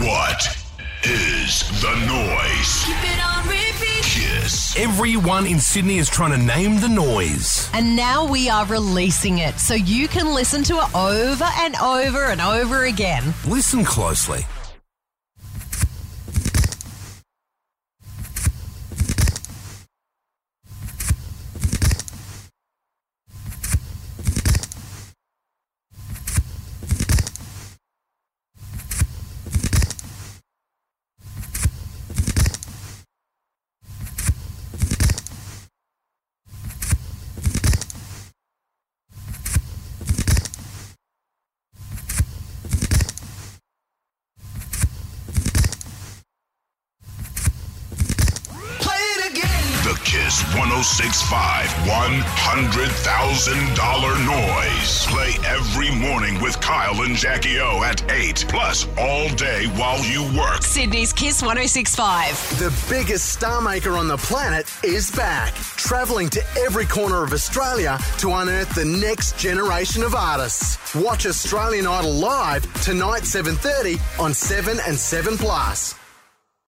What is the noise? Keep it on repeat. KIIS. Everyone in Sydney is trying to name the noise. And now we are releasing it so you can listen to it over and over and over again. Listen closely. The KIIS 1065 $100,000 noise. Play every morning with Kyle and Jackie O at 8. Plus, all day while you work. Sydney's KIIS 1065. The biggest star maker on the planet is back, travelling to every corner of Australia to unearth the next generation of artists. Watch Australian Idol live tonight 7:30 on 7 and 7 Plus.